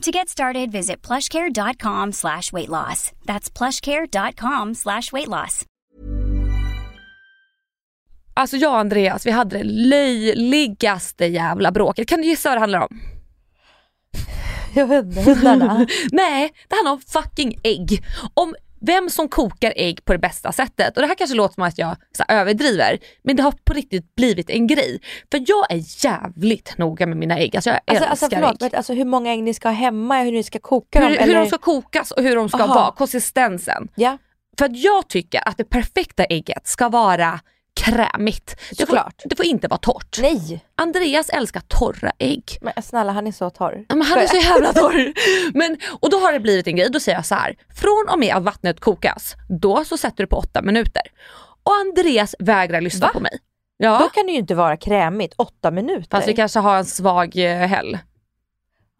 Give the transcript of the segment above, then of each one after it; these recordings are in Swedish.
To get started, visit plushcare.com slash weight loss. That's plushcare.com slash weight loss. Alltså jag och Andreas, vi hade det löjligaste jävla bråket. Kan du gissa vad det handlar om? Jag vet inte, hundarna. Nej, det handlar om fucking ägg. Om vem som kokar ägg på det bästa sättet. Och det här kanske låter som att jag här, överdriver, men det har på riktigt blivit en grej. För jag är jävligt noga med mina ägg. Alltså jag Alltså, älskar alltså, förlåt, ägg. men alltså hur många ägg ni ska ha hemma, hur ni ska koka dem? Hur, hur eller? de ska kokas och hur de ska Aha. vara, konsistensen. Ja, För att jag tycker att det perfekta ägget ska vara krämigt. Det får, det får inte vara torrt. nej. Andreas älskar torra ägg. Men snälla han är så torr. Men han är så jävla torr. Men, och då har det blivit en grej, då säger jag så här. från och med att vattnet kokas, då så sätter du på åtta minuter. Och Andreas vägrar lyssna Va? på mig. Ja, Då kan det ju inte vara krämigt, åtta minuter. fast vi kanske har en svag eh, häll.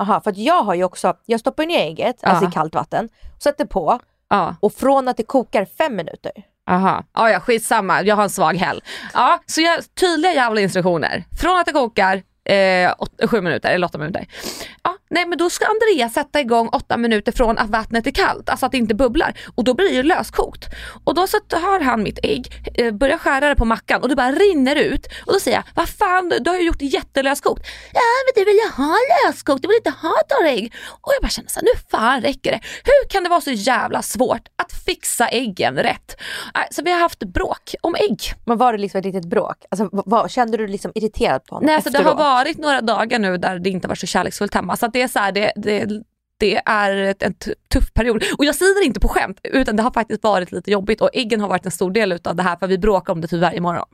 Aha, för att jag har ju också, jag stoppar ner ägget, alltså Ja. i kallt vatten, sätter på Ja, och från att det kokar fem minuter aha. Ja, ja, skitsamma, jag har en svag häll. Ja, så jag, tydliga jävla instruktioner. Från att det kokar, eh, åt, sju minuter eller åtta minuter. Ja, nej men då ska Andreas sätta igång åtta minuter från att vattnet är kallt, alltså att det inte bubblar. Och då blir det löskokt. Och då så har han mitt ägg, eh, börjar skära det på mackan och det bara rinner ut. Och då säger jag, vad fan du har ju gjort det jättelöskokt. Ja men du vill ju ha löskokt, du vill inte ha torra ägg. Och jag bara känner såhär, nu fan räcker det. Hur kan det vara så jävla svårt att fixa äggen rätt? Äh, Så vi har haft bråk om ägg. Men var det liksom ett litet bråk? Alltså, vad- kände du dig liksom irriterad på honom Nej, alltså det har varit några dagar nu där det inte var så kärleksfullt hemma. Så att det är så här, det, det, det är ett, en tuff period. Och jag säger det inte på skämt, utan det har faktiskt varit lite jobbigt och äggen har varit en stor del utav det här för vi bråkar om det typ varje morgon.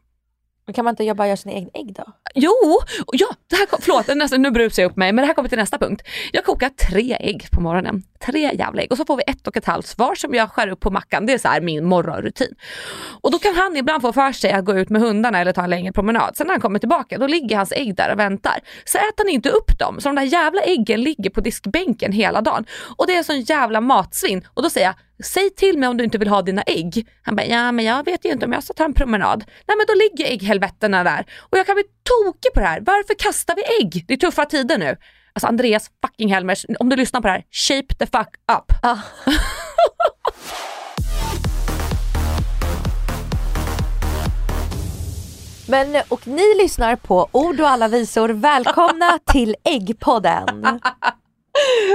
Men Kan man inte bara göra sina egna ägg då? Jo, ja, det här kom, förlåt nästan, nu brusar jag upp mig men det här kommer till nästa punkt. Jag kokar tre ägg på morgonen. Tre jävla ägg och så får vi ett och ett halvt svar som jag skär upp på mackan. Det är så här min morgonrutin. Och då kan han ibland få för sig att gå ut med hundarna eller ta en längre promenad. Sen när han kommer tillbaka då ligger hans ägg där och väntar. Så äter han inte upp dem så de där jävla äggen ligger på diskbänken hela dagen. Och det är sån jävla matsvinn. Och då säger jag, säg till mig om du inte vill ha dina ägg. Han bara, ja men jag vet ju inte om jag ska ta en promenad. Nej men då ligger ägghelvetena där. Och jag kan bli tokig på det här. Varför kastar vi ägg? Det är tuffa tider nu. Alltså Andreas fucking Helmers, om du lyssnar på det här, shape the fuck up. Ah. Men, och ni lyssnar på Ord och alla visor. Välkomna till Äggpodden.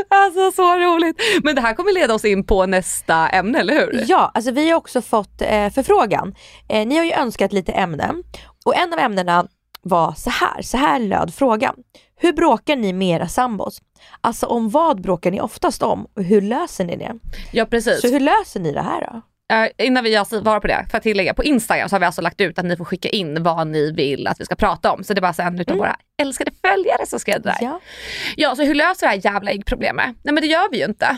Alltså så roligt. Men det här kommer leda oss in på nästa ämne, eller hur? Ja, alltså vi har också fått eh, förfrågan. Eh, ni har ju önskat lite ämnen och en av ämnena var så här. Så här löd frågan. Hur bråkar ni med era sambos? Alltså om vad bråkar ni oftast om och hur löser ni det? Ja precis. Så hur löser ni det här då? Eh, innan vi svarar på det, för att tillägga, på Instagram så har vi alltså lagt ut att ni får skicka in vad ni vill att vi ska prata om. Så det är bara så en utav våra älskade följare som skrev det där. Ja. Ja, så hur löser vi det här jävla äggproblemet? Nej men det gör vi ju inte.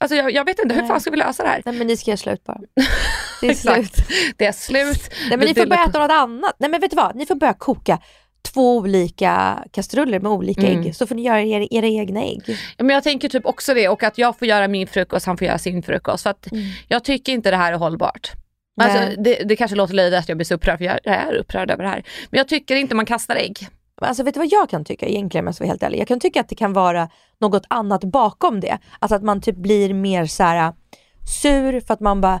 Alltså jag, jag vet inte, hur Nej. fan ska vi lösa det här? Nej men ni ska göra slut bara. Det är slut. Det är slut. Nej men ni får börja äta något annat. Nej men vet du vad, ni får börja koka två olika kastruller med olika Mm. ägg så får ni göra era, era egna ägg. Ja, men jag tänker typ också det och att jag får göra min frukost, han får göra sin frukost. För att jag tycker inte det här är hållbart. Alltså, det, det kanske låter löjligt att jag blir så upprörd, för jag, är upprörd över det här. Men jag tycker inte man kastar ägg. Alltså vet du vad jag kan tycka egentligen om jag ska vara helt ärlig? Jag kan tycka att det kan vara något annat bakom det. Alltså att man typ blir mer så här sur för att man bara,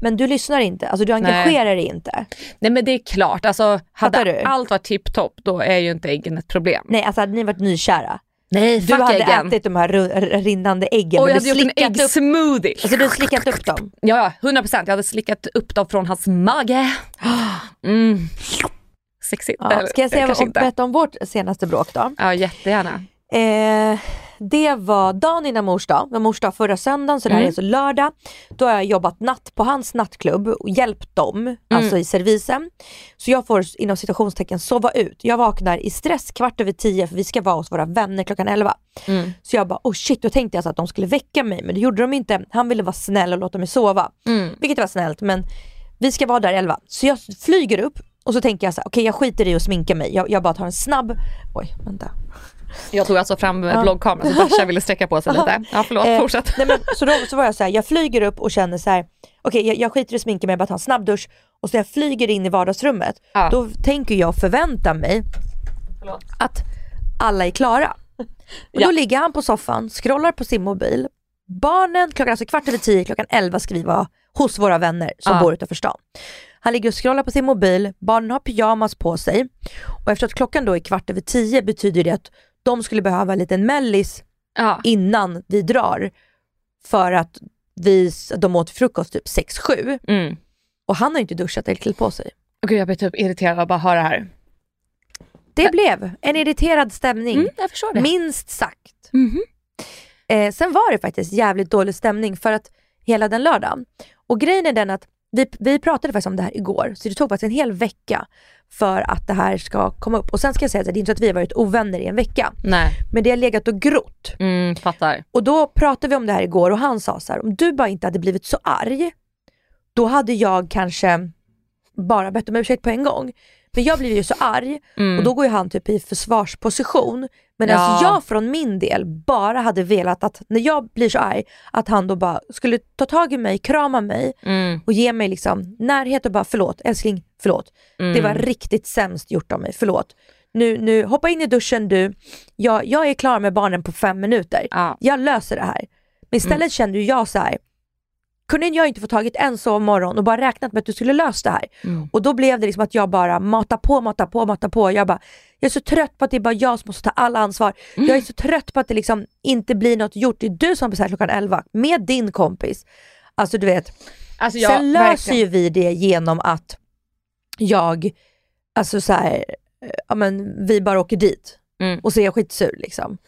men du lyssnar inte, alltså du engagerar dig inte. Nej men det är klart, alltså, hade du? allt varit tipptopp då är ju inte äggen ett problem. Nej alltså hade ni varit nykära, Nej, Du hade äggen. ätit de här rinnande äggen Och jag hade gjort en äggsmoothie. alltså, du slickat upp dem. Ja, ja, 100%. Jag hade slickat upp dem från hans mage. Mm. Sexigt. Ja. Ska jag säga berätta om vårt senaste bråk då? Ja, jättegärna. Eh, det var dagen innan mors dag, var mors dag förra söndagen så det här Mm. är alltså lördag. Då har jag jobbat natt på hans nattklubb och hjälpt dem, Mm. alltså i servisen. Så jag får inom citationstecken sova ut. Jag vaknar i stress kvart över tio för vi ska vara hos våra vänner klockan elva. Mm. Så jag bara oh shit, då tänkte jag så att de skulle väcka mig men det gjorde de inte. Han ville vara snäll och låta mig sova. Mm. Vilket var snällt men vi ska vara där elva. Så jag flyger upp och så tänker jag så här, okej jag skiter i att sminka mig. Jag, jag bara tar en snabb, oj vänta. Jag tog alltså fram Ja. bloggkameran så Dasha ville sträcka på sig lite. Ja, förlåt, Eh, fortsätt. Nej, men, så, då, så var jag så här, jag flyger upp och känner så här, okej jag, jag skiter i sminka mig, jag bara tar en snabbdusch och så jag flyger in i vardagsrummet, Ja. då tänker jag förvänta mig Förlåt. att alla är klara. Och Ja. Då ligger han på soffan, scrollar på sin mobil. Barnen, klockan alltså kvart över tio, klockan elva ska vi vara hos våra vänner som Ja. bor utanför stan. Han ligger och scrollar på sin mobil, barnen har pyjamas på sig och efter att klockan då är kvart över tio betyder det att de skulle behöva en liten mellis Ja. innan vi drar för att vi, de åt frukost typ 6-7 Mm. och han har inte duschat eller klätt på sig. Och Gud, jag blir typ irriterad av att bara höra det här. Det blev en irriterad stämning, Mm, jag förstår det. minst sagt. Mhm. Eh, sen var det faktiskt jävligt dålig stämning för att hela den lördagen. Och grejen är den att vi, vi pratade faktiskt om det här igår, så det tog faktiskt en hel vecka för att det här ska komma upp. Och sen ska jag säga att det är inte så att vi har varit ovänner i en vecka, Nej, men det har legat och grott. mm, fattar. Och då pratade vi om det här igår och han sa så här, om du bara inte hade blivit så arg, då hade jag kanske bara bett om ursäkt på en gång. Men jag blev ju så arg Mm. och då går ju han typ i försvarsposition. Men Ja. alltså jag från min del bara hade velat att när jag blir så arg, att han då bara skulle ta tag i mig, krama mig Mm. och ge mig liksom närhet och bara förlåt älskling, förlåt. Mm. Det var riktigt sämst gjort av mig, förlåt. Nu, nu hoppa in i duschen du, jag, jag är klar med barnen på fem minuter Ja. jag löser det här. Men istället Mm. kände jag så här. Kunde jag inte få tagit en sovmorgon och bara räknat med att du skulle lösa det här? Mm. Och då blev det liksom att jag bara matar på, matar på, matar på. Jag bara, jag är så trött på att det är bara jag som måste ta alla ansvar. Mm. Jag är så trött på att det liksom inte blir något gjort. Det är du som bestämmer klockan 11 med din kompis. Alltså du vet, Alltså, ja, sen löser ju vi det genom att jag, alltså så här, ja men vi bara åker dit. Mm. Och så är jag skitsur liksom.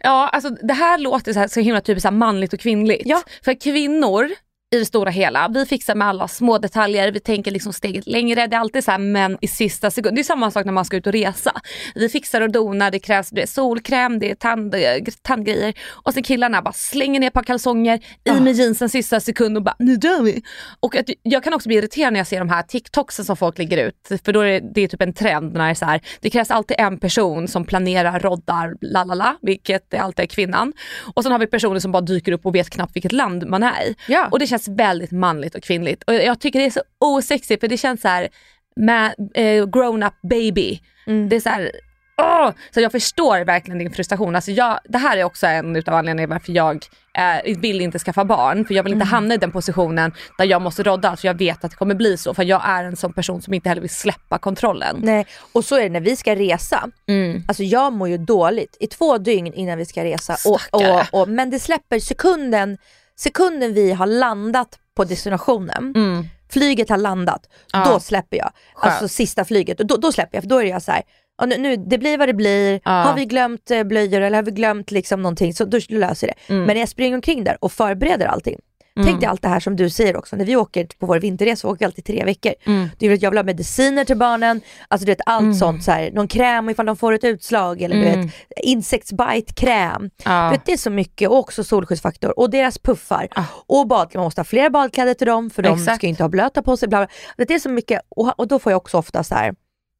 Ja, alltså det här låter så, här, så himla typiskt så manligt och kvinnligt. Ja. För kvinnor i det stora hela, vi fixar med alla små detaljer, vi tänker liksom steget längre. Det är alltid så här män i sista sekund. Det är samma sak när man ska ut och resa. Vi fixar och donar, det krävs det är solkräm, det är tand, tandgrejer. Och sen killarna bara slänger ner ett par kalsonger, i med jeansen sista sekund och bara nu dör vi. Och att, jag kan också bli irriterad när jag ser de här TikToksen som folk lägger ut. För då är det, det är typ en trend när det är så här, det krävs alltid en person som planerar, roddar, lalala, vilket är alltid är kvinnan. Och sen har vi personer som bara dyker upp och vet knappt vilket land man är i. Ja. Och det känns väldigt manligt och kvinnligt. Och jag tycker det är så osexigt för det känns så här med eh, grown up baby. Mm. Det är så här, åh! Så jag förstår verkligen din frustration. Alltså jag, det här är också en utav anledningarna varför jag eh, vill inte skaffa barn. För jag vill inte hamna i den positionen där jag måste rodda. För jag vet att det kommer bli så. För jag är en sån person som inte heller vill släppa kontrollen. Nej, och så är det när vi ska resa. Mm. Alltså jag mår ju dåligt i två dygn innan vi ska resa. Och, och, och, men det släpper sekunden, sekunden vi har landat på destinationen. Mm. Flyget har landat, Ja. då släpper jag. Skönt. Alltså sista flyget, då, då släpper jag. För då är jag så här, nu, nu, det blir vad det blir. Ja. Har vi glömt eh, blöjor eller har vi glömt liksom någonting så då löser det. Mm. Men när jag springer omkring där och förbereder allting. Tänk dig allt det här som du säger också, när vi åker på vår vinterresa, vi åker alltid tre veckor. Mm. Är att jag vill ha mediciner till barnen, alltså du vet allt sånt, så här, någon kräm ifall de får ett utslag eller du Mm. vet insektsbite-kräm. Ja. Du vet, det är så mycket och också solskyddsfaktor och deras puffar. Ah. Och badkläder, man måste ha fler badkläder till dem för de Exakt. ska inte ha blöta på sig. Bla bla. Det är så mycket och, och då får jag också ofta så här,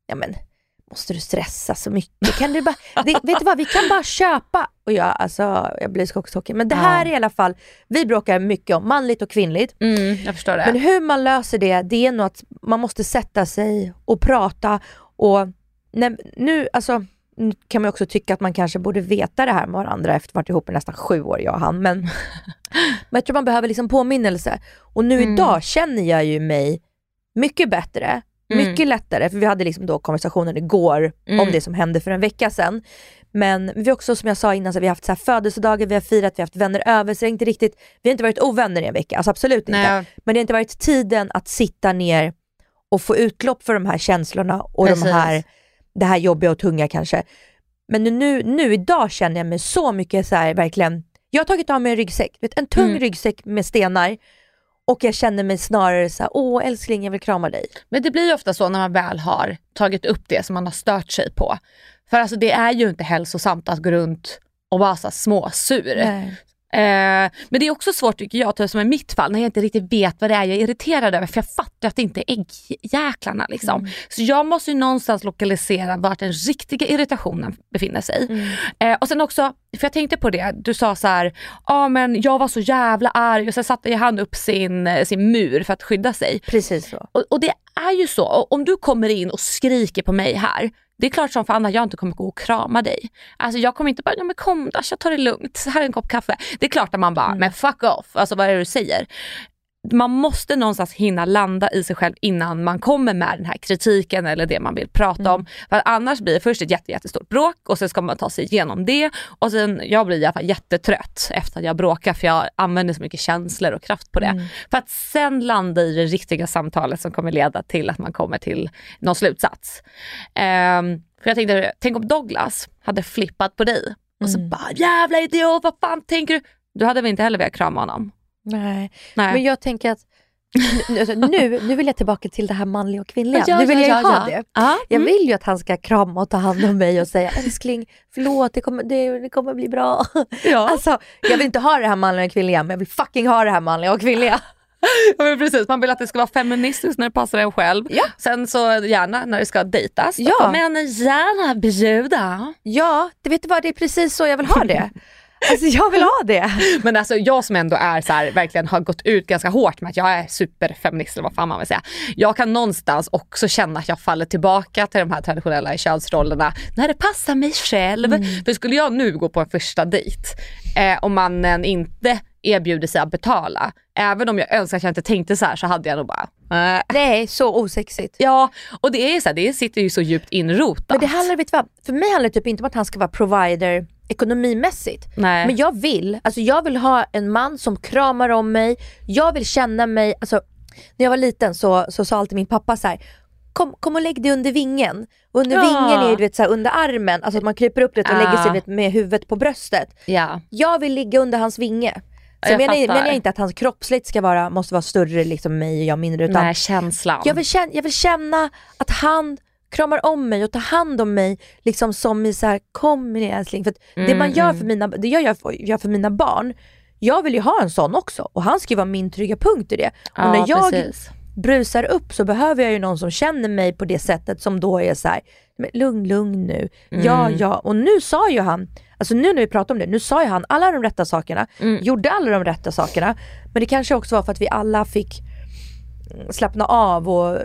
ja men måste du stressa så mycket? Kan du bara, det, vet du vad, vi kan bara köpa. Och jag, alltså, jag blir skogstokig. Men det här är i alla fall, vi bråkar mycket om manligt och kvinnligt. Mm, jag förstår det. Men hur man löser det, det är nog att man måste sätta sig och prata och när, nu, alltså, nu kan man också tycka att man kanske borde veta det här med varandra efter att ha varit ihop i nästan sju år jag och han. Men, men jag tror man behöver liksom påminnelse. Och nu Mm. idag känner jag ju mig mycket bättre, Mm. mycket lättare, för vi hade liksom då konversationen igår Mm. om det som hände för en vecka sedan. Men vi har också som jag sa innan, så vi har haft så födelsedagar, vi har firat, vi har haft vänner över. Så det är inte riktigt, vi har inte varit ovänner i en vecka, alltså absolut inte. Nej. Men det har inte varit tiden att sitta ner och få utlopp för de här känslorna och Precis. de här, det här jobbiga och tunga kanske. Men nu, nu idag känner jag mig så mycket så här, verkligen, jag har tagit av mig en ryggsäck, vet, en tung Mm. ryggsäck med stenar och jag känner mig snarare så här, åh älskling jag vill krama dig. Men det blir ju ofta så när man väl har tagit upp det som man har stört sig på. För alltså det är ju inte hälsosamt att gå runt och vara så småsur. Nej. Eh, men det är också svårt tycker jag, typ som i mitt fall, när jag inte riktigt vet vad det är jag är irriterad över. För jag fattar att det inte är äggjäklarna. Liksom. Mm. Så jag måste ju någonstans lokalisera vart den riktiga irritationen befinner sig. Mm. Eh, och sen också, för jag tänkte på det, du sa så här, ja men jag var så jävla arg och sen satte han upp sin, eh, sin mur för att skydda sig. Precis så. Och, och det är ju så, och om du kommer in och skriker på mig här, det är klart som fan att jag inte kommer gå och krama dig. Alltså jag kommer inte bara, ja men kom Dash, jag tar det lugnt, här är en kopp kaffe. Det är klart att man bara, men fuck off, alltså vad är det du säger? Man måste någonstans hinna landa i sig själv innan man kommer med den här kritiken eller det man vill prata om. För annars blir det först ett jätte, jättestort bråk och sen ska man ta sig igenom det. Och sen, jag blir i alla fall jättetrött efter att jag bråkar för jag använder så mycket känslor och kraft på det. För att sen landa i det riktiga samtalet som kommer leda till att man kommer till någon slutsats. Ehm, för jag tänkte, tänk om Douglas hade flippat på dig och så bara jävla idiot, vad fan tänker du? Du hade väl inte heller velat krama honom? Nej. Nej. Men jag tänker att nu, alltså, nu, nu vill jag tillbaka till det här manliga och kvinnliga. Ja, nu vill ja, jag ha det. Ja, Jag mm. vill ju att han ska krama och ta hand om mig och säga älskling, förlåt det kommer, det, det kommer bli bra. Ja. Alltså, jag vill inte ha det här manliga och kvinnliga men jag vill fucking ha det här manliga och kvinnliga. Ja, men precis, man vill att det ska vara feministiskt när det passar en själv. Ja. Sen så gärna när det ska dejtas. Ja. Då får man gärna bjuda. Ja, det vet du vad, det är precis så jag vill ha det. Alltså jag vill ha det. Men alltså jag som ändå är så här, verkligen har gått ut ganska hårt med att jag är superfeminist eller vad fan man vill säga. Jag kan någonstans också känna att jag faller tillbaka till de här traditionella könsrollerna när det passar mig själv. För skulle jag nu gå på en första dejt eh, och mannen inte erbjuder sig att betala, även om jag önskar att jag inte tänkte så här så hade jag nog bara äh. Nej, så osexigt. Ja, och det är så här, det sitter ju så djupt inrotat. Men det handlar, vet du vad, för mig handlar det typ inte om att han ska vara provider ekonomimässigt. Nej. Men jag vill, alltså jag vill ha en man som kramar om mig, jag vill känna mig, alltså när jag var liten så, så sa alltid min pappa så här. Kom, kom och lägg dig under vingen. Och under Ja. vingen är ju du vet, så här, under armen, alltså att man kryper upp lite och Ah. lägger sig vet, med huvudet på bröstet. Ja. Jag vill ligga under hans vinge. Så Jag menar, menar jag inte att hans kroppsligt ska vara, måste vara större liksom mig och jag mindre utan Nej, känslan. jag vill, känna, jag vill känna att han kramar om mig och tar hand om mig liksom som i så här, kom min älskling. För att det man gör för mina, det jag gör för, gör för mina barn, jag vill ju ha en sån också och han ska ju vara min trygga punkt i det. ja, och när jag precis. brusar upp så behöver jag ju någon som känner mig på det sättet som då är så här, lugn, lugn nu. Ja, ja. Och nu sa ju han, alltså nu när vi pratar om det, nu sa ju han alla de rätta sakerna, gjorde alla de rätta sakerna. Men det kanske också var för att vi alla fick mm, slappna av och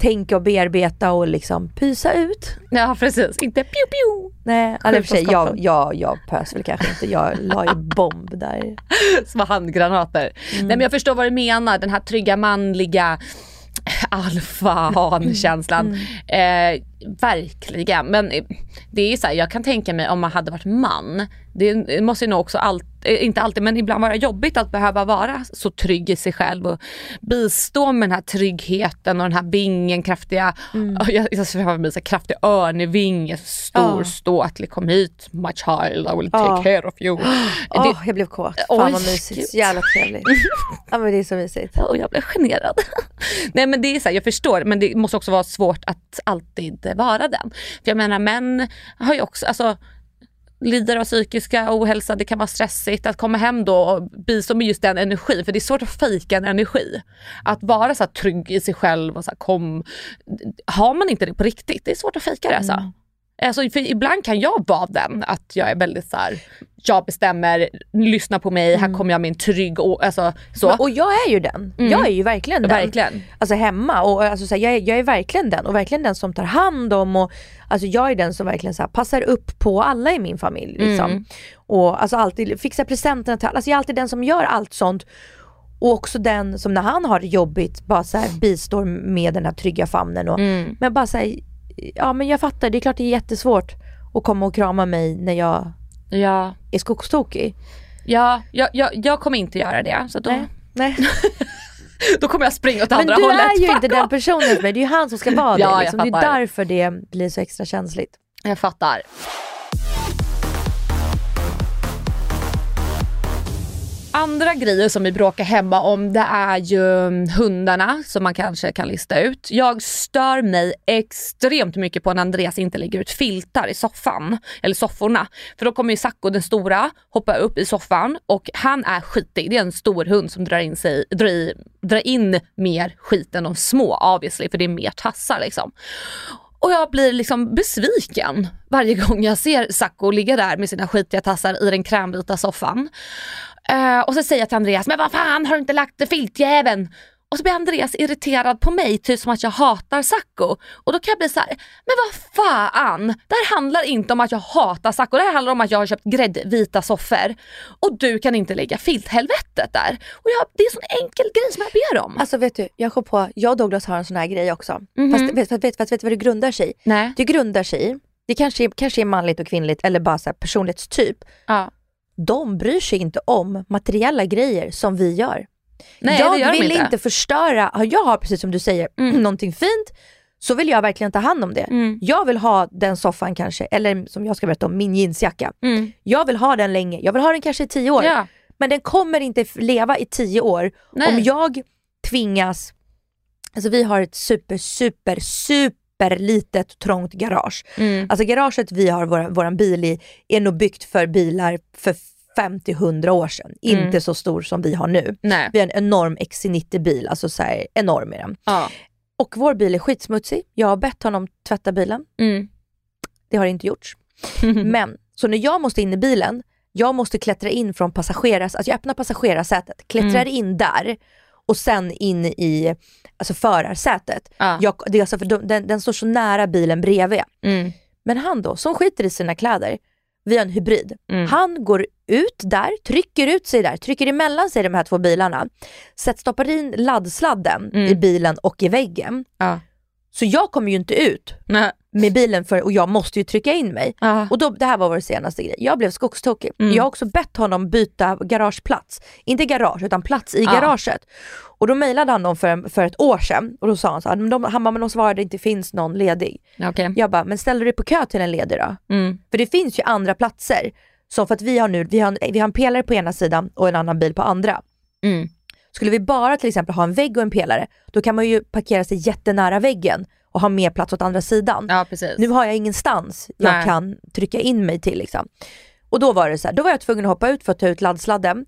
tänka och bearbeta och liksom pysa ut. Ja precis, inte pew pew. Nej, och för sig, jag, jag, jag pös väl kanske inte, jag la ju bomb där. Små handgranater. Nej men jag förstår vad du menar, den här trygga manliga alfahan-känslan. Eh, verkligen. Men eh, det är så här, jag kan tänka mig om man hade varit man, det måste ju nog också allt, inte alltid men ibland vara jobbigt att behöva vara så trygg i sig själv och bistå med den här tryggheten och den här vingen, kraftiga, jag, jag ser framför mig så kraftig örnevinge, stor, Ja. ståtlig, kom hit my child, I will take Ja. care of you. Åh, Det- jag blev kåt. Oj, Fan vad mysigt, så jävla trevligt. ja men det är så mysigt. och jag blev generad. Nej men det är så här, jag förstår men det måste också vara svårt att alltid vara den. För jag menar män har ju också, alltså lider av psykiska ohälsa, det kan vara stressigt att komma hem då och bistå med just den energin. För det är svårt att fejka en energi. Att vara så här trygg i sig själv och så här, kom. Har man inte det på riktigt, det är svårt att fejka det alltså. Mm. Alltså, för ibland kan jag vara den, att jag är väldigt så här, jag bestämmer, lyssna på mig, här kommer jag med en trygg, och, alltså, så. Men, och jag är ju den. Jag är ju verkligen den. Verkligen. Alltså hemma och alltså, så här, jag, är, jag är verkligen den och verkligen den som tar hand om och alltså, jag är den som verkligen så här, passar upp på alla i min familj. Liksom. Och alltså, alltid fixar presenterna till alla. Alltså, jag är alltid den som gör allt sånt. Och också den som när han har det jobbigt bara så här, bistår med den här trygga famnen. Och, Men bara så här, ja men jag fattar, det är klart det är jättesvårt och komma och krama mig när jag Ja, är skogstokig. ja jag, jag, jag kommer inte göra det. Så då, Nej. då kommer jag springa åt Men andra du hållet. är ju Fuck inte den personen för mig, det är ju han som ska vara Ja, det. Liksom. Det är därför det blir så extra känsligt. Jag fattar. Andra grejer som vi bråkar hemma om det är ju mm, hundarna som man kanske kan lista ut. Jag stör mig extremt mycket på när Andreas inte lägger ut filtar i soffan, eller sofforna. För då kommer ju Sacco den stora hoppa upp i soffan och han är skitig. Det är en stor hund som drar in, sig, drar i, drar in mer skit än de små obviously för det är mer tassar liksom. Och jag blir liksom besviken varje gång jag ser Sacco ligga där med sina skitiga tassar i den krämvita soffan. Eh, och så säger jag till Andreas, men vad fan har du inte lagt filtjäveln? Och så blir Andreas irriterad på mig, typ som att jag hatar Sacco. Och då kan jag bli så här, men vad fan! Det här handlar inte om att jag hatar Sacco, det här handlar om att jag har köpt gräddvita soffor. Och du kan inte lägga filthelvetet där. Och jag, det är en sån enkel grej som jag ber om. Alltså vet du, jag kom på, jag och Douglas har en sån här grej också. Mhm. Fast vet, vet, vet, du vad det grundar sig i? Nej. Det grundar sig i, det kanske, är- kanske är manligt och kvinnligt eller bara så här personlighetstyp. Ja. De bryr sig inte om materiella grejer som vi gör. Nej, jag det gör de vill inte. inte. förstöra, jag har precis som du säger, Mm. någonting fint, så vill jag verkligen ta hand om det. Mm. Jag vill ha den soffan kanske, eller som jag ska berätta om, min jeansjacka. Mm. Jag vill ha den länge, jag vill ha den kanske i tio år. Ja. Men den kommer inte leva i tio år Nej. om jag tvingas, alltså vi har ett super, super, super litet trångt garage. Mm. Alltså garaget vi har vår, våran bil i är nog byggt för bilar för 50-100 år sedan. Mm. Inte så stor som vi har nu. Nej. Vi har en enorm XC90 bil, alltså så här enorm är den. Ja. Och vår bil är skitsmutsig. Jag har bett honom tvätta bilen. Mm. Det har inte gjorts. Men, så när jag måste in i bilen, jag måste klättra in från passagerares, alltså jag öppnar passagerarsätet, klättrar Mm. in där och sen in i alltså förarsätet. Ja. Jag, det är alltså för de, den, den står så nära bilen bredvid. Mm. Men han då, som skiter i sina kläder, vi har en hybrid. Mm. Han går ut där, trycker ut sig där, trycker emellan sig de här två bilarna, sätter, stoppar in laddsladden Mm. i bilen och i väggen. Ja. Så jag kommer ju inte ut Nej. Med bilen för, och jag måste ju trycka in mig. Ja. Och då, det här var vår senaste grej. Jag blev skogstokig. Mm. Jag har också bett honom byta garageplats. Inte garage utan plats i Ja. garaget. Och då mejlade han dem för, för ett år sedan och då sa han så här, de, han bara, men de svarade inte finns någon ledig. Okej. Jag bara, men ställer du dig på kö till en ledig då? Mm. För det finns ju andra platser. Som för att vi har nu, vi har, vi har en pelare på ena sidan och en annan bil på andra. Mm. Skulle vi bara till exempel ha en vägg och en pelare, då kan man ju parkera sig jättenära väggen och ha mer plats åt andra sidan. Ja. Nu har jag ingenstans jag Nej. kan trycka in mig till. Liksom. Och då var det så här, då var jag tvungen att hoppa ut för att ta ut laddsladden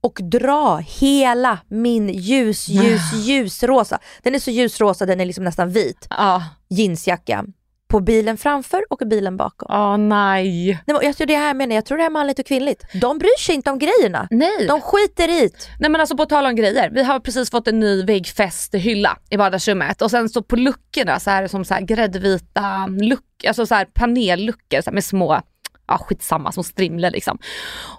och dra hela min ljus, ljus, ljusrosa, den är så ljusrosa den är liksom nästan vit, Ja. jeansjacka på bilen framför och bilen bakom. Åh nej. Nej, men jag tror det här menar, jag tror det här är manligt och kvinnligt. De bryr sig inte om grejerna. Nej. De skiter i. Nej men alltså på tal om grejer, vi har precis fått en ny väggfästhylla i vardagsrummet och sen så på luckorna så är det som så här gräddvita luck, alltså så här panelluckor så här med små, ja skitsamma, små strimlor liksom.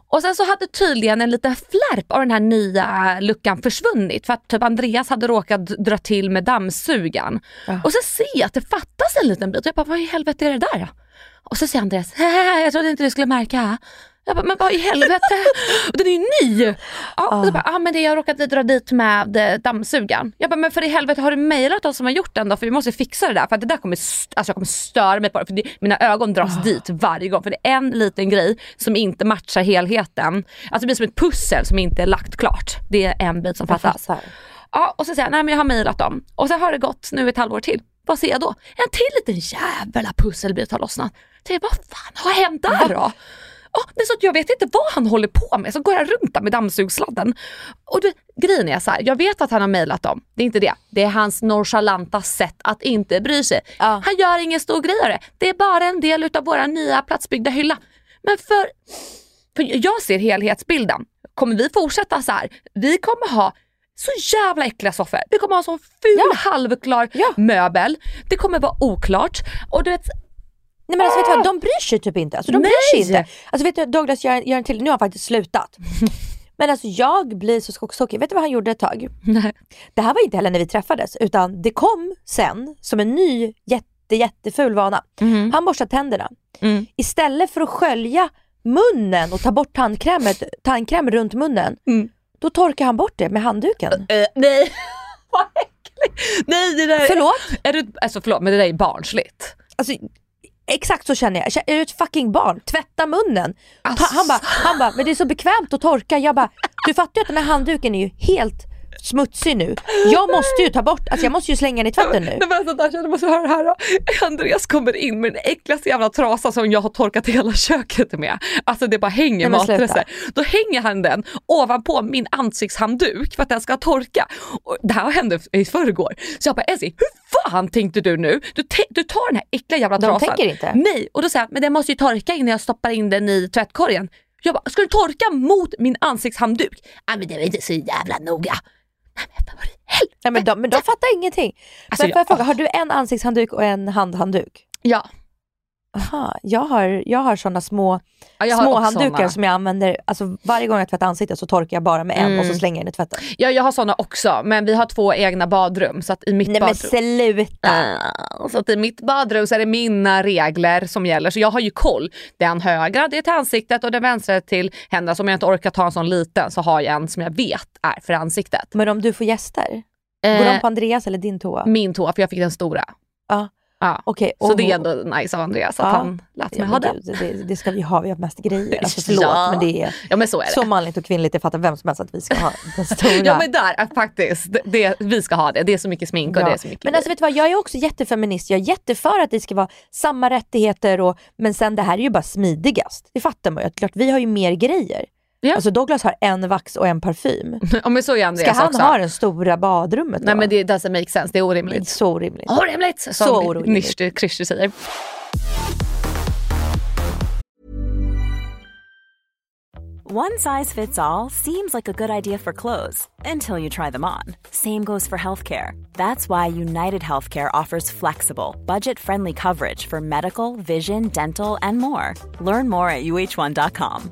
Och sen så hade tydligen en liten flärp av den här nya luckan försvunnit för att typ Andreas hade råkat dra till med dammsugan. Ja. Och så ser jag att det fattas en liten bit och jag bara, vad i helvete är det där? Och så säger Andreas, "Haha, jag trodde inte du skulle märka. Jag bara, men vad i helvete? Den är ju ny! Ja, så bara, ah, men det jag råkade dra dit med eh, dammsugaren. Jag bara, men för i helvete har du mejlat oss som har gjort den då? För vi måste fixa det där. För att det där kommer, alltså jag kommer störa mig på det. För det, mina ögon dras dit varje gång. För det är en liten grej som inte matchar helheten. Alltså det blir som ett pussel som inte är lagt klart. Det är en bit som fattas. Ja, och så säger jag, nej men jag har mejlat dem. Och så har det gått nu ett halvår till. Vad ser jag då? En till liten jävla pusselbit har lossnat. Jag tänker, vad fan har hänt där då? Ja, men så att jag vet inte vad han håller på med, så går han runt där med dammsugsladden. Och du, grejen är så här, jag vet att han har mejlat dem, det är inte det. Det är hans nonchalanta sätt att inte bry sig. Ja. Han gör ingen stor grej av det. Det är bara en del utav våra nya platsbyggda hylla. Men för, för jag ser helhetsbilden. Kommer vi fortsätta så här, vi kommer ha så jävla äckliga soffor. Vi kommer ha en sån ful Ja. halvklar Ja. möbel. Det kommer vara oklart. Och du vet, Nej men alltså vet du vad, de bryr sig typ inte. Alltså, de bryr sig Nej. inte. Alltså vet du, Douglas gör, gör en till, nu har han faktiskt slutat. men alltså jag blir så skogstokig. Vet du vad han gjorde ett tag? nej. Det här var inte heller när vi träffades utan det kom sen som en ny jätte, jätteful vana. Han borstar tänderna. Mm. Istället för att skölja munnen och ta bort tandkrämet, tandkräm runt munnen, Mm. då torkar han bort det med handduken. Eh, nej, vad äckligt. Nej det där Förlåt? Är du, alltså förlåt men det där är barnsligt. Alltså, exakt så känner jag. Är du ett fucking barn? Tvätta munnen. Alltså. han bara, han bara, men det är så bekvämt att torka. Jag bara, du fattar ju att den här handduken är ju helt smutsig nu. Jag måste ju ta bort, alltså jag måste ju slänga den i tvätten nu. Men alltså, Dasha, du måste höra det här då. Andreas kommer in med den äckligaste jävla trasa som jag har torkat hela köket med. Alltså det bara hänger matrester. Då hänger han den ovanpå min ansiktshandduk för att den ska torka. Och det här hände i förrgår. Så jag bara Essie, hur fan tänkte du nu? Du, du tar den här äckliga jävla De trasan. tänker inte. Nej, och då säger jag, men den måste ju torka innan jag stoppar in den i tvättkorgen. Jag bara, ska du torka mot min ansiktshandduk? Nej men det var inte så jävla noga. Nej men vad i. Nej, men, de, men de fattar ingenting. Alltså, men får jag- fråga, har du en ansiktshandduk och en handhandduk? Ja. Aha, jag har, jag har sådana små, Ja, jag har små handdukar såna. som jag använder, alltså varje gång jag tvättar ansiktet så torkar jag bara med en och så Mm. slänger jag den i tvätten. Ja jag har såna också men vi har två egna badrum så att i mitt Nej men badrum sluta! Ah, så att i mitt badrum så är det mina regler som gäller så jag har ju koll. Den högra det är till ansiktet och den vänstra till händerna. Så om jag inte orkar ta en sån liten så har jag en som jag vet är för ansiktet. Men om du får gäster, går Eh, de på Andreas eller din toa? min tå för jag fick den stora. Ja. Ja. Så och- det är ändå nice av Andreas att Ja. han lät mig ha den. det, det ska vi ha, vi har mest grejer. Alltså förlåt Ja. men det är Ja men så är det. så manligt och kvinnligt, det fattar vem som helst att vi ska ha den stora. Ja men där, faktiskt, det, vi ska ha det. Det är så mycket smink och det är så mycket Men alltså vet du vad, jag är också jättefeminist, jag är jätteför att det ska vara samma rättigheter och, men sen det här är ju bara smidigast. Det fattar man ju, klart vi har ju mer grejer. Ja. Alltså Douglas har en vax och en parfym. Ja men så är Ska han också. ha det stora badrummet då? Nej men det doesn't make sense, det är Det är orimligt. så orimligt. Orimligt! Som Så orimligt. Christer säger. One size fits all seems like a good idea for clothes until you try them on. Same goes for healthcare. That's why United Healthcare offers flexible, budget friendly coverage for medical, vision, dental, and more. Learn more at uh1.com.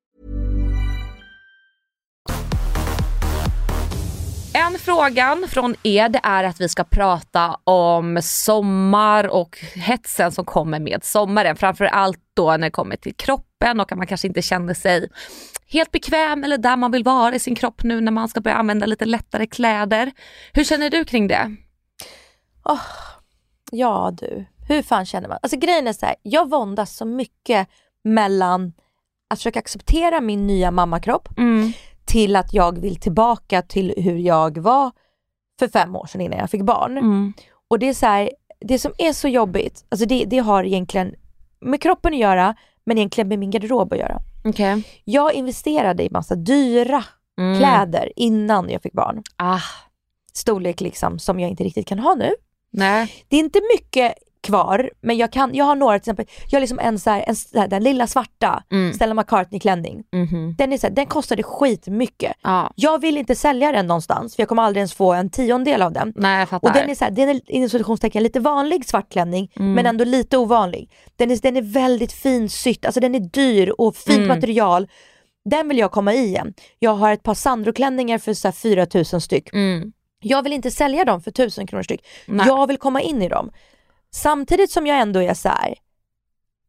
En frågan från er det är att vi ska prata om sommar och hetsen som kommer med sommaren. Framför allt då när det kommer till kroppen och att man kanske inte känner sig helt bekväm eller där man vill vara i sin kropp nu när man ska börja använda lite lättare kläder. Hur känner du kring det? Ja du, hur fan känner man? Alltså grejen är så här, jag våndas så mycket mellan att försöka acceptera min nya mammakropp till att jag vill tillbaka till hur jag var för fem år sedan innan jag fick barn. Mm. Och det är så här, det som är så jobbigt, alltså det, det har egentligen med kroppen att göra, men egentligen med min garderob att göra. Okej. Jag investerade i massa dyra Mm. kläder innan jag fick barn. Ah, Storlek liksom som jag inte riktigt kan ha nu. nej. Det är inte mycket kvar, men jag, kan, jag har några till exempel, jag har liksom en så här, en, så här, den lilla svarta Mm. Stella McCartney klänning. Mhm. Den, är så här, den kostade skitmycket. Ja. Jag vill inte sälja den någonstans för jag kommer aldrig ens få en tiondel av den. Nej jag fattar. Och den är, så här, den är inom citationstecken lite vanlig svart klänning Mm. men ändå lite ovanlig. Den är, den är väldigt finsytt, alltså den är dyr och fint Mm. material. Den vill jag komma i igen. Jag har ett par Sandro-klänningar för så här 4000 styck. Mm. Jag vill inte sälja dem för 1000 kronor styck. Nej. Jag vill komma in i dem. Samtidigt som jag ändå är så här,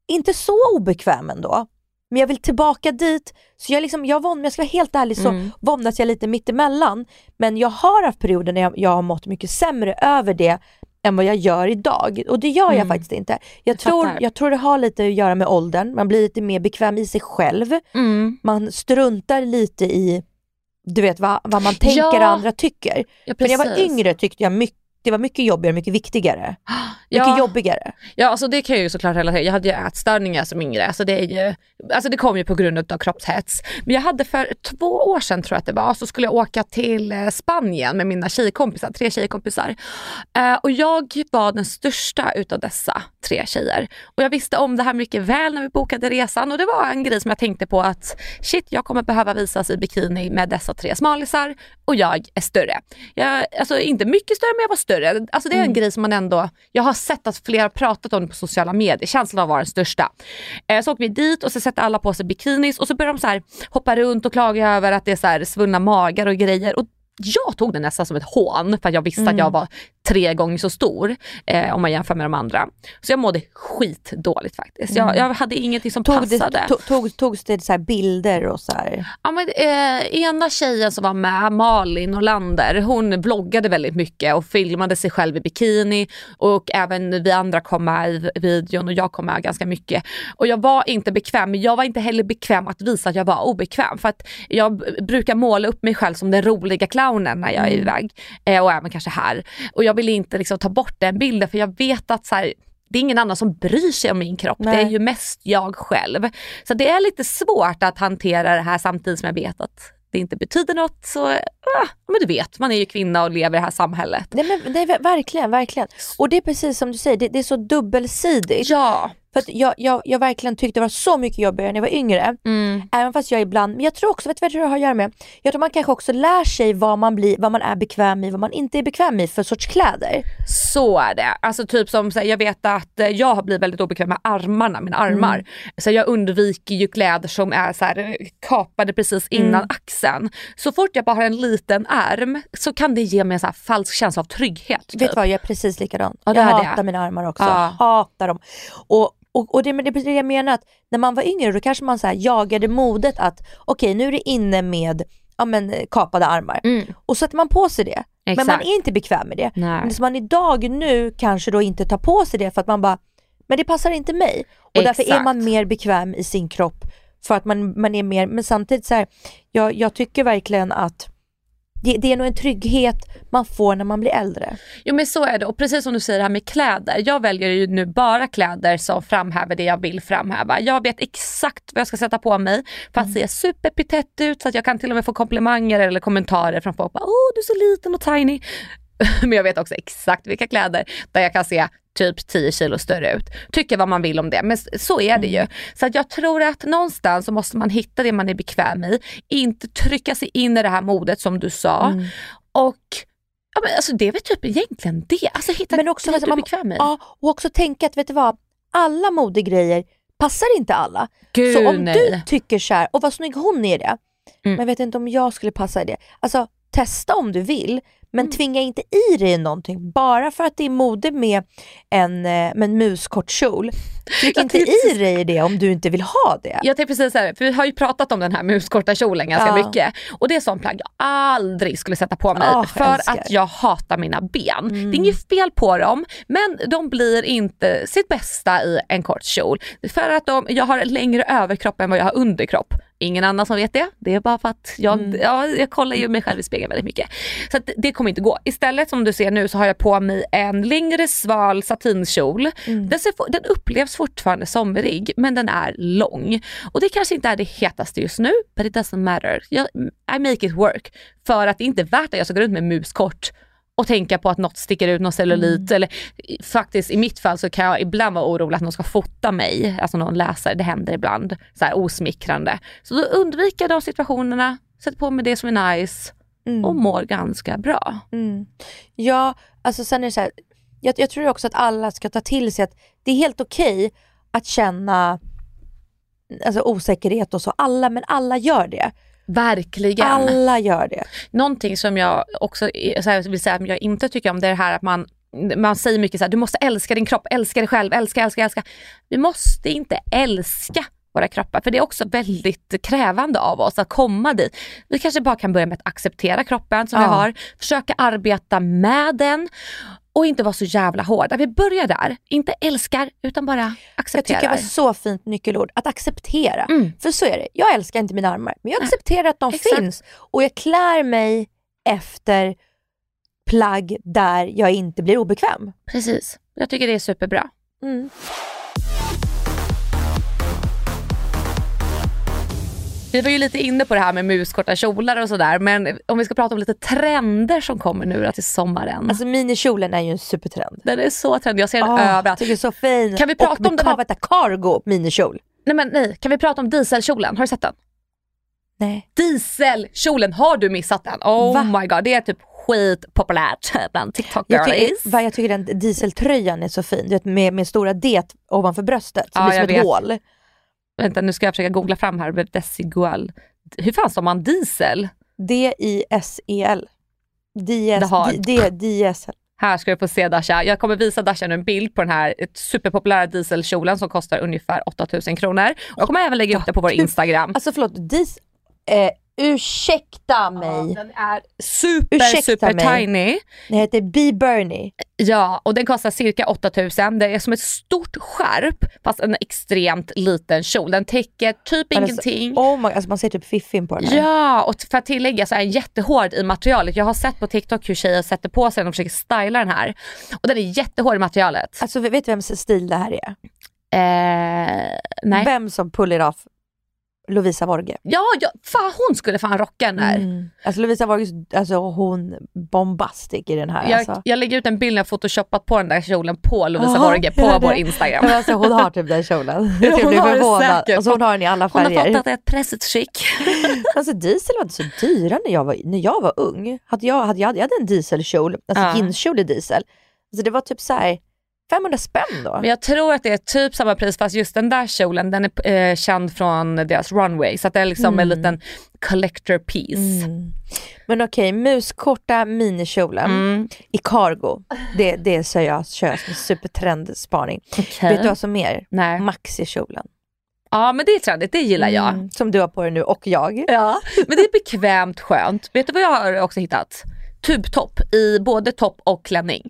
inte så obekväm ändå. Men jag vill tillbaka dit. Så jag, liksom, jag, vånd, jag ska vara helt ärlig så Mm. våndas jag lite mittemellan. Men jag har haft perioder när jag, jag har mått mycket sämre över det än vad jag gör idag. Och det gör jag Mm. faktiskt inte. Jag Jag tror, fattar. jag tror det har lite att göra med åldern, man blir lite mer bekväm i sig själv. Mm. Man struntar lite i du vet vad, vad man tänker Ja. och andra tycker. Ja, För när jag var precis. yngre tyckte jag mycket, det var mycket jobbigare, mycket viktigare. Mycket Ja. jobbigare. Ja alltså det kan jag ju såklart relatera Jag hade ju ätstörningar som yngre. Alltså det, är ju, alltså det kom ju på grund av kroppshets. Men jag hade för två år sedan tror jag att det var, så skulle jag åka till eh, Spanien med mina tjejkompisar, tre tjejkompisar. Eh, och jag var den största utav dessa tre tjejer. Och jag visste om det här mycket väl när vi bokade resan och det var en grej som jag tänkte på att shit jag kommer behöva visas i bikini med dessa tre smalisar och jag är större. Jag, alltså inte mycket större men jag var större. Alltså det är en grej som man ändå, jag har sett att flera har pratat om det på sociala medier, känslan av att vara den största. Eh, så åker vi dit och så sätter alla på sig bikinis och så börjar de så här hoppa runt och klaga över att det är så här svullna magar och grejer. Och jag tog det nästan som ett hån för att jag visste att jag var tre gånger så stor eh, om man jämför med de andra. Så jag mådde skitdåligt faktiskt. Jag, jag hade ingenting som Tog det, passade. to, tog, togs det så bilder och så här. Ja, men, eh, ena tjejen som var med, Malin Olander, hon vloggade väldigt mycket och filmade sig själv i bikini och även vi andra kom med i videon och jag kom med ganska mycket. Och jag var inte bekväm, men jag var inte heller bekväm att visa att jag var obekväm för att jag brukar måla upp mig själv som den roliga clownen när jag är iväg eh, och även kanske här. Och jag ville inte liksom, ta bort den bilden för jag vet att så här, det är ingen annan som bryr sig om min kropp. Det Nej. är ju mest jag själv. Så det är lite svårt att hantera det här samtidigt som jag vet att det inte betyder något. Så ah, men du vet, man är ju kvinna och lever i det här samhället. Nej, men, nej, ver- verkligen, verkligen. Och det är precis som du säger, det, det är så dubbelsidigt. Ja. För att jag, jag, jag verkligen tyckte det var så mycket jobbigare när jag var yngre. Mm. Även fast jag ibland, men jag tror också, vet du vad det har att göra med? Jag tror man kanske också lär sig vad man, blir, vad man är bekväm i, vad man inte är bekväm i för sorts kläder. Så är det. Alltså typ som här, jag vet att eh, jag har blivit väldigt obekväm med armarna, mina armar. Så jag undviker ju kläder som är så här, eh, kapade precis innan axeln. Så fort jag bara har en liten arm så kan det ge mig en så falsk känsla av trygghet. Vet typ. du vad, jag är precis likadan. Ja, jag hatar mina armar också. Ja. Hatar dem. Och, och, och det, det är det jag menar, att när man var yngre då kanske man så jagade modet att okej nu är det inne med ja, men, kapade armar. Mm. Och sätter man på sig det. Men man Exakt. är inte bekväm med det. Nej. Men som man idag nu kanske då inte tar på sig det för att man bara, men det passar inte mig. Och därför är Exakt. man mer bekväm i sin kropp för att man, man är mer, men samtidigt så här, jag, jag tycker verkligen att det, det är nog en trygghet man får när man blir äldre. Jo men så är det och precis som du säger det här med kläder. Jag väljer ju nu bara kläder som framhäver det jag vill framhäva. Jag vet exakt vad jag ska sätta på mig för att se superpitett ut så att jag kan till och med få komplimanger eller kommentarer från folk. Åh du är så liten och tiny. Men jag vet också exakt vilka kläder där jag kan se typ 10 kilo större ut. Tycker vad man vill om det, men så är det ju. Så att jag tror att någonstans så måste man hitta det man är bekväm i. Inte trycka sig in i det här modet som du sa. Och ja, men alltså det är väl typ egentligen det. Alltså hitta Men också det att du är bekväm i. Ja, och också tänka att vet du vad, alla modegrejer passar inte alla. Gud så om nej. du tycker så här, och vad snygg hon är i det, Mm. men vet inte om jag skulle passa i det. Alltså testa om du vill, men Mm. tvinga inte i dig någonting bara för att det är mode med en, eh, med en muskort kjol. Tryck inte i dig det om du inte vill ha det. Jag tänkte precis säga för vi har ju pratat om den här muskorta kjolen ganska Ja. mycket. Och det är sån plagg jag aldrig skulle sätta på mig Ah, för älskar. att jag hatar mina ben. Mm. Det är inget fel på dem men de blir inte sitt bästa i en kort kjol. För att de, jag har längre överkropp än vad jag har underkropp. Ingen annan som vet det. Det är bara för att jag, Mm. ja, jag kollar ju mig själv i spegeln väldigt mycket. Så att det kommer inte gå. Istället som du ser nu så har jag på mig en längre sval satinkjol. Mm. Den, ser, den upplevs fortfarande somrig men den är lång. Och det kanske inte är det hetaste just nu but it doesn't matter. Jag, I make it work. För att det är inte värt att jag ska gå runt med muskort och tänka på att något sticker ut, någon cellulit. Mm. Eller faktiskt i mitt fall så kan jag ibland vara orolig att någon ska fota mig, alltså någon läsare, det händer ibland. Så här osmickrande. Så då undviker jag de situationerna, sätter på mig det som är nice Mm. och mår ganska bra. Mm. Ja, alltså sen är det så här, jag, jag tror också att alla ska ta till sig att det är helt okej att känna alltså, osäkerhet och så. Alla, men alla gör det. Verkligen. Alla gör det. Någonting som jag också så här, vill säga att jag inte tycker om det är det här att man man säger mycket så här, du måste älska din kropp, älska dig själv, älska, älska, älska. Vi måste inte älska våra kroppar. För det är också väldigt krävande av oss att komma dit. Vi kanske bara kan börja med att acceptera kroppen som vi Ja. har, försöka arbeta med den och inte vara så jävla hårda. Vi börjar där, inte älskar utan bara Jag accepterar. tycker det var så fint nyckelord, att acceptera. Mm. För så är det, jag älskar inte mina armar, men jag accepterar att de exakt. finns. Och jag klär mig efter plagg där jag inte blir obekväm. Precis, jag tycker det är superbra. Mm. Vi var ju lite inne på det här med muskorta kjolar och sådär men om vi ska prata om lite trender som kommer nu då till sommaren. Alltså minikjolen är ju en supertrend. den är så trendig, jag ser den Åh, överallt. tycker så fin. Kan vi prata och om den här- vänta, cargo minikjol. Nej men nej, kan vi prata om dieselkjolen? Har du sett den? Nej. Dieselkjolen, har du missat den? Oh Va? my god, det är typ skitpopulärt bland TikTok Jag girlies. tycker, va, jag tycker den dieseltröjan är så fin, du vet, med, med stora det ovanför bröstet. Så Ja, det blir jag som ett vet. hål. Vänta nu ska jag försöka googla fram här, desigual. Hur fan sa man diesel? D-I-S-E-L. Har- D-D-D-S-L. Här ska du få se Dasha. Jag kommer visa Dasha nu en bild på den här superpopulära dieselkjolen som kostar ungefär 8000 kronor. Och kommer även lägga upp det på vår Instagram. Alltså förlåt, dis... Eh, ursäkta mig. Den är super Ursäkta super mig. tiny. Den heter B. Bernie. Ja, och den kostar cirka 8000. Det är som ett stort skärp fast en extremt liten kjol. Den täcker typ ingenting. Oh my, alltså man ser typ fiffin på den här. Ja, och för att tillägga så är den jättehård i materialet. Jag har sett på TikTok hur tjejer sätter på sig den och försöker styla den här. Och den är jättehård i materialet. Alltså vet du vems stil det här är? Eh, nej. Vem som pull it off? Lovisa Vorge. Ja, ja, fan hon skulle fan rocka den här. Mm. Alltså Lovisa Vorge, alltså hon bombastic i den här. Jag, alltså. jag lägger ut en bild när jag photoshopat på den där kjolen på Lovisa Jaha, Vorge på vår? Instagram. Men alltså, hon har typ den kjolen. Ja, Jag hon blir förvånad. säkert. Och så hon har den i alla Hon har färger. fått att det är ett pressigt skick. Alltså diesel var inte så dyra när jag var, när jag var ung. Hade jag, hade, jag jag hade en dieselkjol, alltså Ja. jeanskjol i diesel. Alltså det var typ så här 500 spänn då. Men jag tror att det är typ samma pris fast just den där kjolen den är eh, känd från deras runway så att det är liksom en liten collector piece. Mm. Men okej, muskorta minikjolen Mm. i cargo. Det, det säger jag kör som supertrendspaning. Okej. Vet du vad som mer? Nej. Maxikjolen. Ja men det är trendigt, det gillar jag. Mm, som du har på dig nu och jag. Ja. Men det är bekvämt skönt. Vet du vad jag har också hittat? Tubtopp i både topp och klänning.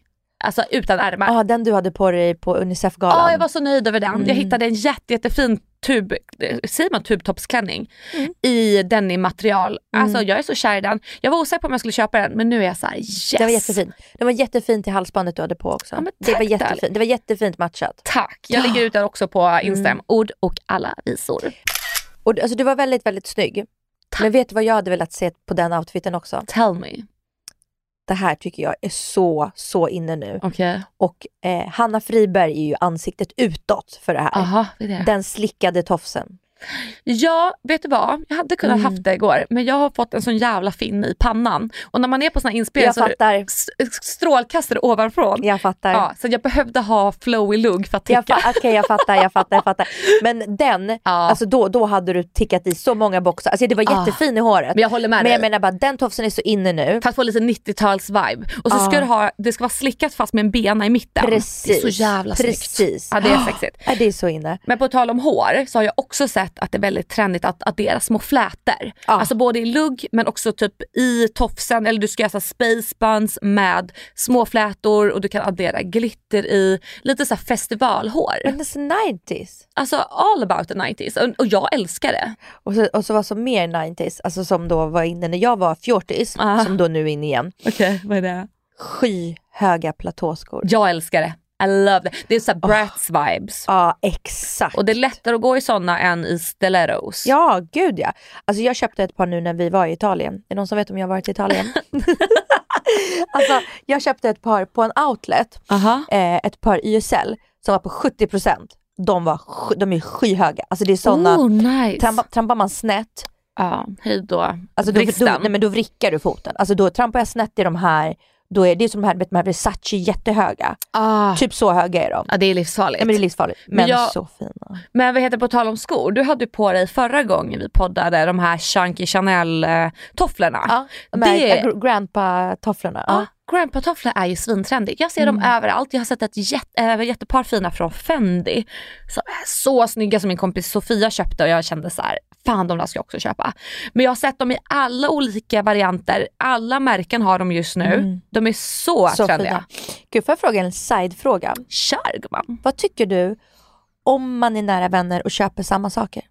Alltså utan ärmar. Ja, den du hade på dig på Unicef-galan. Ja, jag var så nöjd över den. Jag Mm. hittade en jätte, jättefin tub, eh, säger man tubtoppsklänning Mm. i denim-material. Alltså jag är så kär i den. Jag var osäker på om jag skulle köpa den men nu är jag så här yes. Den var jättefin. Den var jättefin till halsbandet du hade på också. Ja, det, var tack, jättefint. det var jättefint matchat. Tack. Jag lägger ut den också på Instagram. Mm. Ord och alla visor. Och, alltså, du var väldigt, väldigt snygg. Men vet du vad jag hade velat se på den outfiten också? Tell me. Det här tycker jag är så, så inne nu. Okej. Och eh, Hanna Friberg är ju ansiktet utåt för det här. Aha, det det. Den slickade tofsen. Ja, vet du vad? Jag hade kunnat Mm. haft det igår men jag har fått en sån jävla fin i pannan. Och när man är på såna inspelningar så är det strålkastare ovanifrån. Jag fattar. Ja, så jag behövde ha flowy lugg för att ticka. okej, jag fattar, jag fattar, jag fattar. Men den, Ja. alltså då, då hade du tickat i så många boxar. Alltså det var Ah. jättefin i håret. Men jag håller med Men dig. jag menar bara, den tofsen är så inne nu. För att få lite 90-tals-vibe. Och så Ja. ska du ha, det ska vara slickat fast med en bena i mitten. Precis. Det är så jävla snyggt. Precis. Ja, det är sexigt. Ja, det är så inne. Men på tal om hår så har jag också sett att det är väldigt trendigt att addera små flätor. Ja. Alltså både i lugg men också typ i tofsen eller du ska göra så space buns med små flätor och du kan addera glitter i. Lite så här festivalhår. Men det är så 90s. Alltså all about the 90s och, och jag älskar det. Och så, och så var som mer 90s, alltså som då var inne när jag var fjortis, Ah. som då nu är inne igen. Okej, vad är det? Skyhöga platåskor. Jag älskar det. I love det. Det är så här brats vibes. Ja, exakt. Och det är lättare att gå i sådana än i stilettos. Ja, gud ja. Alltså jag köpte ett par nu när vi var i Italien. Är det någon som vet om jag har varit i Italien? alltså jag köpte ett par på en outlet, Aha. eh, ett par YSL som var på 70%. De, var, de är skyhöga. Alltså det är sådana, Oh, nice. trampa, trampar man snett, Ja, hej då. alltså då, då, nej, men då vrickar du foten. Alltså då trampar jag snett i de här, då är det som här, vet, de här Versace jättehöga. ah. Typ så höga är de. Ja, det är livsfarligt. Ja, men det är livsfarligt. Men Men jag- så fina. Men vad heter det, på tal om skor, du hade på dig förra gången vi poddade de här Chunky Chanel eh, tofflorna. Ja, de här Det- gr- grandpa-tofflorna. Ja, scrunchpatofflor är ju svintrendigt. Jag ser dem överallt. Jag har sett ett jätte, äh, jättepar fina från Fendi som är så snygga som min kompis Sofia köpte och jag kände så här, fan de där ska jag också köpa. Men jag har sett dem i alla olika varianter. Alla märken har de just nu. De är så, Så trendiga. fina. Gud, får jag fråga en sidefråga? Kör gumman. Vad tycker du om man är nära vänner och köper samma saker?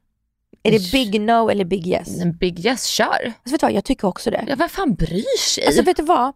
Är det big no eller big yes? En big yes, kör. Alltså, vet du vad, jag tycker också det. Ja, vem fan bryr sig? Alltså vet du vad?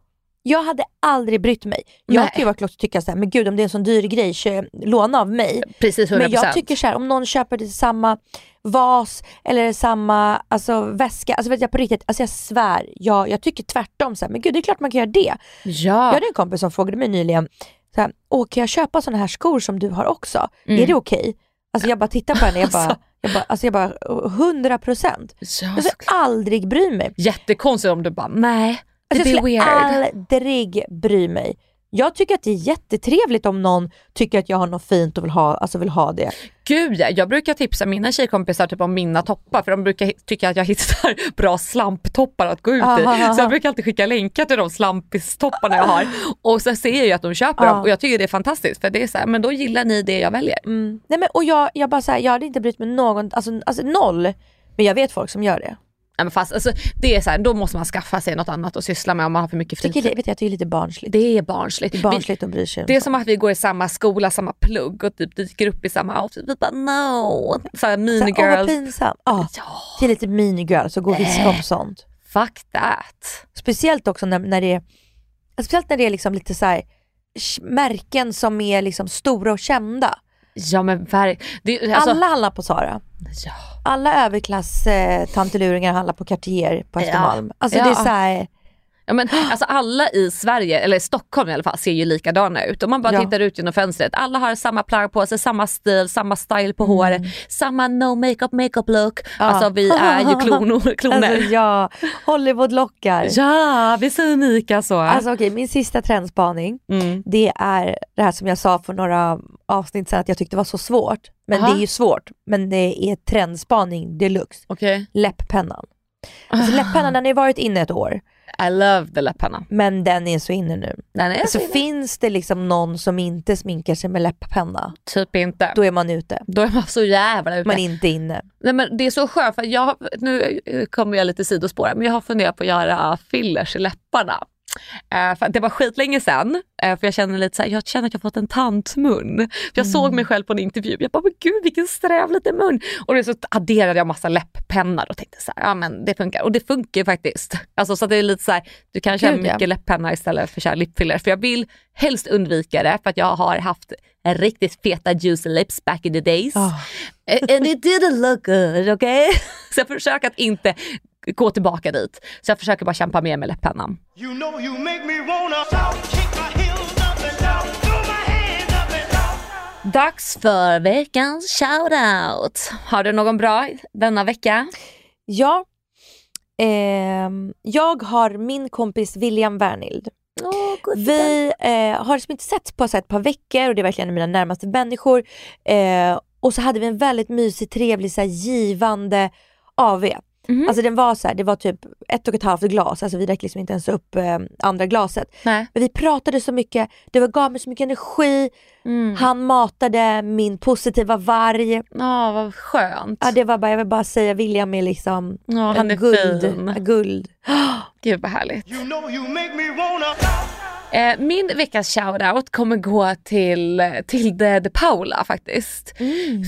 Jag hade aldrig brytt mig. Jag Nej. kan ju vara tycka såhär, men gud om det är en sån dyr grej, låna av mig. Precis 100%. Men jag tycker så här, om någon köper det samma vas eller samma alltså, väska, alltså vet jag på riktigt, alltså jag svär, jag, jag tycker tvärtom. Så här, men gud det är klart man kan göra det. Jag Ja. hade en kompis som frågade mig nyligen, så här, Åh, kan jag köpa såna här skor som du har också? Mm. Är det okej? Alltså jag bara tittar på henne, jag bara, Alltså. jag bara, alltså jag bara 100 procent. ja Jag skulle aldrig bry mig. Jättekonstigt om du bara, nej, Alltså jag skulle weird. aldrig bry mig. Jag tycker att det är jättetrevligt om någon tycker att jag har något fint och vill ha, alltså vill ha det. Gud ja, jag brukar tipsa mina tjejkompisar typ om mina toppar för de brukar tycka att jag hittar bra slamptoppar att gå ut i. Aha. Så jag brukar alltid skicka länkar till de slampistopparna jag har och så ser jag att de köper Ja. dem och jag tycker det är fantastiskt för det är så här, men då gillar ni det jag väljer. Mm. Nej, men, och jag, jag bara så här, jag hade inte brytt mig någon, alltså, alltså noll. Men jag vet folk som gör det. Ja, men fast alltså, det är så här, då måste man skaffa sig något annat att syssla med om man har för mycket Tycker fritid. det, vet jag, tycker det är lite barnsligt. Det är barnsligt. Det är barnsligt att bry sig om Det är som att vi går i samma skola, samma plugg och typ dyker upp i samma outfit. Vi bara no. Såhär mean Så här, Åh vad girls. pinsamt. Ja, Ja, det är lite mean girls och gå och viska om sånt. fuck that. Speciellt också när, när det är, speciellt när det är liksom lite så här, märken som är liksom stora och kända. Ja men verkligen. Alltså, Alla handlar på Zara. ja. Alla överklass eh, tanteluringar handlar på Cartier på Östermalm. Alltså det är Ja. så här, Ja, men, alltså alla i Sverige, eller Stockholm i alla fall, ser ju likadana ut. Om man bara Ja. tittar ut genom fönstret. Alla har samma plagg på sig, samma stil, samma style på Mm. håret, samma no makeup makeup look. Alltså vi är ju klonor. kloner. alltså ja, Hollywoodlockar. Ja, vi är så unika så. Alltså okej, min sista trendspaning, mm. det är det här som jag sa för några avsnitt sedan att jag tyckte var så svårt. Men Aha. det är ju svårt, men det är trendspaning deluxe. Okej. Läpppennan. Alltså läpppennan den har ju varit inne ett år, I love the läpparna. men den är så inne nu. Den är Alltså så finns det liksom någon som inte sminkar sig med läpppenna, typ inte. då är man ute. Då är man så jävla ute. Man är inte inne. Nej, men det är så skönt för jag, nu kommer jag lite sidospår men jag har funderat på att göra fillers i läpparna. Eh, det var skitlänge sedan, eh, för jag känner lite så här, jag känner att jag fått en tantmun. För jag såg mig själv på en intervju, jag bara, men gud vilken sträv liten mun. Och så adderade jag massa läpppennor och tänkte så här, ja men det funkar. Och det funkar ju faktiskt. Alltså så att det är lite så här, du kan köra Gud, ja. mycket läpppenna istället för köra lipfiller. För jag vill helst undvika det för att jag har haft riktigt feta juicy lips back in the days. Ah. And it didn't look good, okay? Så jag försöker att inte gå tillbaka dit. Så jag försöker bara kämpa mer med läppennan. You know you. Dags för veckans shoutout. Har du någon bra denna vecka? Ja, ehm, jag har min kompis William Wernild. Vi eh, har liksom inte sett på så ett par veckor och det är verkligen en av mina närmaste människor. Eh, och så hade vi en väldigt mysig, trevlig, så här, givande AV. Mhm. Alltså den var så här, det var typ ett och ett halvt glas, alltså vi drack liksom inte ens upp eh, andra glaset. Nej. Men vi pratade så mycket, det var, gav mig så mycket energi, Mm. han matade min positiva varg. Ja, vad skönt. Ja, det var bara, jag vill bara säga William är liksom Ja, han är guld. fin. guld. Gud vad härligt. You know you Eh, min veckas shoutout kommer gå till, till de, Paula faktiskt.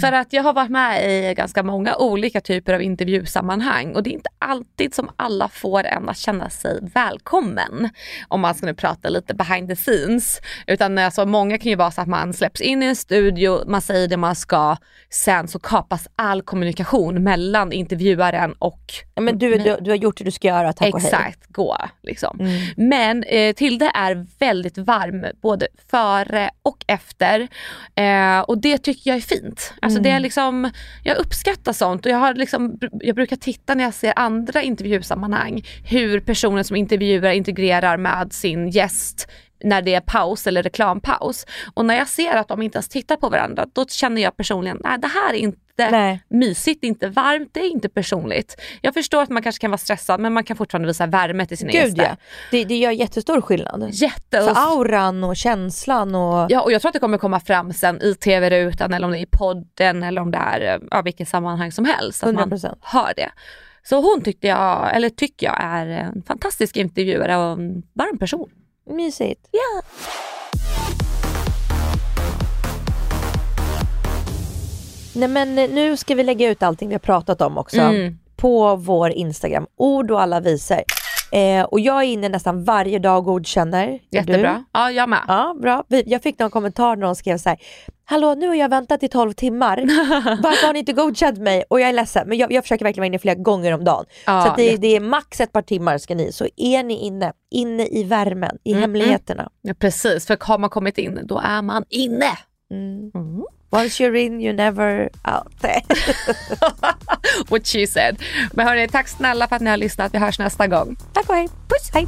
För att jag har varit med i ganska många olika typer av intervjusammanhang och det är inte alltid som alla får en att känna sig välkommen. Om man ska nu prata lite behind the scenes. Utan alltså, många kan ju vara så att man släpps in i en studio, man säger det man ska, sen så kapas all kommunikation mellan intervjuaren och Ja, men du, du, du har gjort det du ska göra, tack och hej. Exakt, gå liksom. Mm. Men eh, Tilde är väldigt varm både före och efter. Eh, och det tycker jag är fint. Alltså det är liksom, jag uppskattar sånt och jag, har liksom, jag brukar titta när jag ser andra intervjusammanhang hur personen som intervjuar integrerar med sin gäst när det är paus eller reklampaus. Och när jag ser att de inte ens tittar på varandra, då känner jag personligen, nej det här är inte Nej. mysigt, inte varmt, det är inte personligt. Jag förstår att man kanske kan vara stressad men man kan fortfarande visa värme till sina Gud gäster. ja, det, det gör jättestor skillnad. Jätte. För auran och känslan och... Ja och jag tror att det kommer komma fram sen i tv-rutan eller om det är i podden eller om det är eh, ja, vilket sammanhang som helst. Att man 100%. hör det. Så hon tyckte jag, eller tycker jag är en fantastisk intervjuare och en varm person. Mysigt. Ja. Nej men eh, nu ska vi lägga ut allting vi har pratat om också Mm. på vår Instagram, ord och alla visor. Eh, och jag är inne nästan varje dag och godkänner. Jättebra. Du? Ja, jag med. Ja, bra. Jag fick någon kommentar när de skrev så här. Hallå nu har jag väntat i 12 timmar, varför har ni inte godkänt mig? Och jag är ledsen men jag, jag försöker verkligen vara inne flera gånger om dagen. Ja, så det, det är max ett par timmar ska ni, så är ni inne, inne i värmen, i Mm, hemligheterna. Ja, precis, för har man kommit in då är man inne. Mm. Once you're in you're never out. What she said. Men hörni, tack snälla för att ni har lyssnat. Vi hörs nästa gång. Tack och hej. Puss, hej.